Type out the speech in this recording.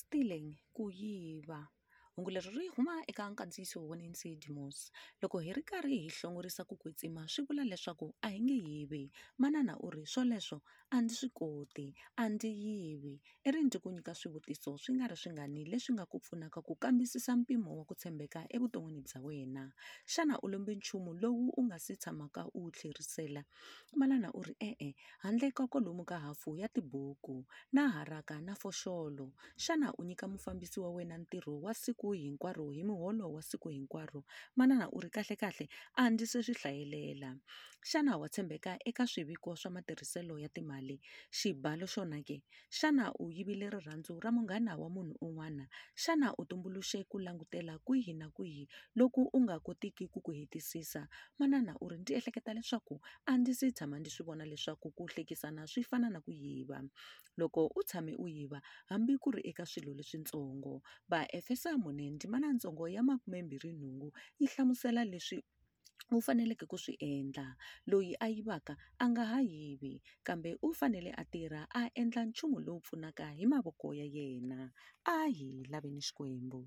stealing, kuyiba hungu leri ri huma eka nkandziyiso wa Nancy Dimos loko hi ri karhi hi hlongorisa ku kwetsima swi vula leswaku a hi nge yivi. Manana u ri swoleswo a ndzi swi koti a ndzi yivi. I ri ndzi ku nyika swivutiso swi nga ri swingani leswi nga ku pfunaka ku kambisisa mpimo wa ku tshembeka evuton'wini bya wena. Xana u lombe nchumu lowu u nga si tshamaka u wu tlherisela? Manana u ri e-e handle ka kwalomu ka hafu ya tibuku na haraka na foxolo. Xana u nyika mufambisi wa wena ntirho wa siku hinkwaro hi muholo wa siku hinkwaro. Manana u ri kahle kahle a ndzi se swi hlayelela. Xana wa tshembeka eka swiviko swa matirhiselo ya timali? Xibalo xona ke? Xana u yivile rirhandzu ra munghana wa munhu un'wana? Xana u tumbuluxe ku langutela kwihi na kwihi loku u nga kotiki ku ku hetisisa? Manana u ri ndzi ehleketa leswaku a ndzi si tshama ndzi swi vona leswaku ku hlekisana swi fana na ku yiva. Loko u tshame u yiva hambi ku ri eka swilo leswintsongo va ndzimana ya makumembirhi nhungu yi hlamusela leswi u faneleke ku swi endla. Loyi a yivaka a nga ha yivi kambe u fanele a tirha a endla nchumu lowu pfunaka hi mavoko ya yena. A hi laveni xikwembu.